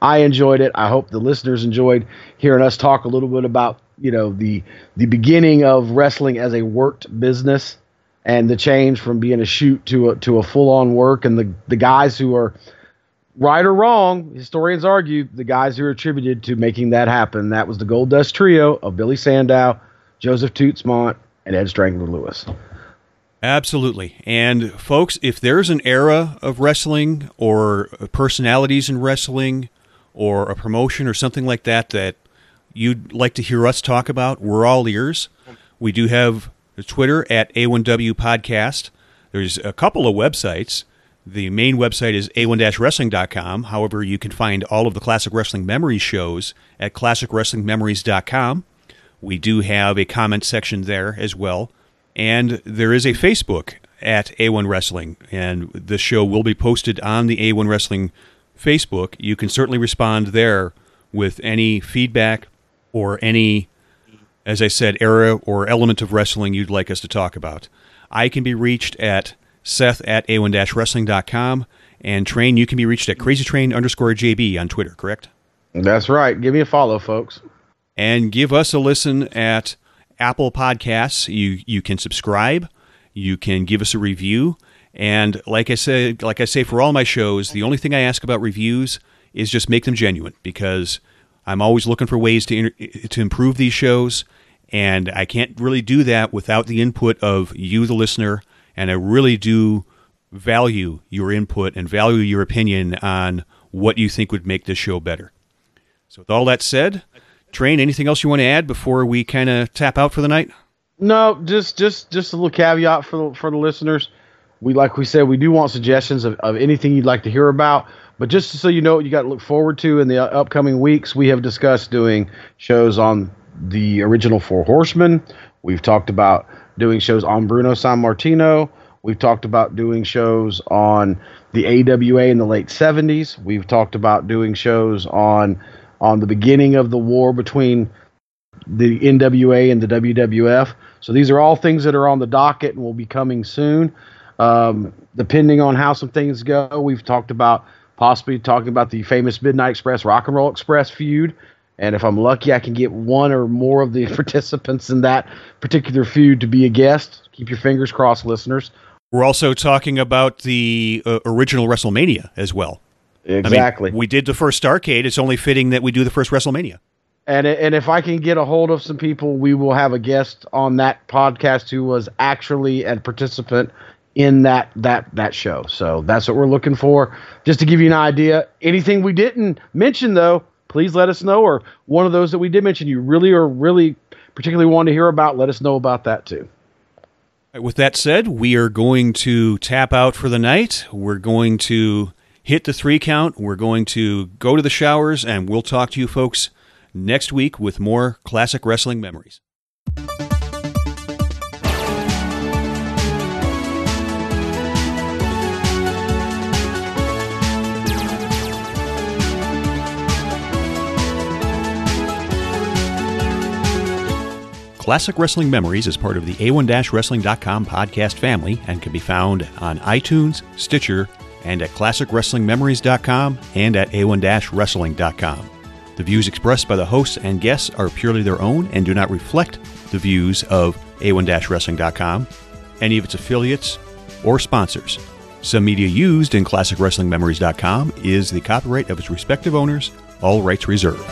I enjoyed it. I hope the listeners enjoyed hearing us talk a little bit about, you know, the the beginning of wrestling as a worked business and the change from being a shoot to a to a full on work and the the guys who are right or wrong, historians argue the guys who are attributed to making that happen. That was the Gold Dust Trio of Billy Sandow, Joseph Toots Mondt, and Ed Strangler Lewis. Absolutely. And folks, if there's an era of wrestling or personalities in wrestling or a promotion or something like that that you'd like to hear us talk about, we're all ears. We do have Twitter at A1W Podcast. There's a couple of websites. The main website is a1-wrestling.com. However, you can find all of the Classic Wrestling Memories shows at classicwrestlingmemories.com. We do have a comment section there as well. And there is a Facebook at A1 Wrestling, and the show will be posted on the A1 Wrestling Facebook, you can certainly respond there with any feedback or any, as I said, era or element of wrestling you'd like us to talk about. I can be reached at seth at a1-wrestling.com, and Train, you can be reached at crazytrain underscore JB on Twitter, correct? That's right. Give me a follow, folks. And give us a listen at Apple Podcasts. You you can subscribe. You can give us a review. And like I said, like I say for all my shows, the only thing I ask about reviews is just make them genuine because I'm always looking for ways to to improve these shows, and I can't really do that without the input of you, the listener. And I really do value your input and value your opinion on what you think would make this show better. So, with all that said, Train, anything else you want to add before we kind of tap out for the night? No, just just just a little caveat for the, for the listeners. We like we said, we do want suggestions of, of anything you'd like to hear about. But just so you know what you got to look forward to in the uh, upcoming weeks, we have discussed doing shows on the original Four Horsemen. We've talked about doing shows on Bruno Sammartino. We've talked about doing shows on the AWA in the late 70s. We've talked about doing shows on on the beginning of the war between the NWA and the WWF. So these are all things that are on the docket and will be coming soon. Um, depending on how some things go, we've talked about possibly talking about the famous Midnight Express Rock and Roll Express feud. And if I'm lucky, I can get one or more of the (laughs) participants in that particular feud to be a guest. Keep your fingers crossed, listeners. We're also talking about the uh, original WrestleMania as well. Exactly. I mean, we did the first Starcade. It's only fitting that we do the first WrestleMania. And and if I can get a hold of some people, we will have a guest on that podcast who was actually a participant in that that that show. So that's what we're looking for. Just to give you an idea, anything we didn't mention though, please let us know. Or one of those that we did mention, you really are really particularly want to hear about, let us know about that too. With that said, we are going to tap out for the night. We're going to hit the three count. We're going to go to the showers, and we'll talk to you folks next week with more classic wrestling memories. Classic Wrestling Memories is part of the A1-Wrestling.com podcast family and can be found on iTunes, Stitcher, and at ClassicWrestlingMemories.com and at A1-Wrestling.com. The views expressed by the hosts and guests are purely their own and do not reflect the views of A1-Wrestling.com, any of its affiliates, or sponsors. Some media used in ClassicWrestlingMemories.com is the copyright of its respective owners, all rights reserved.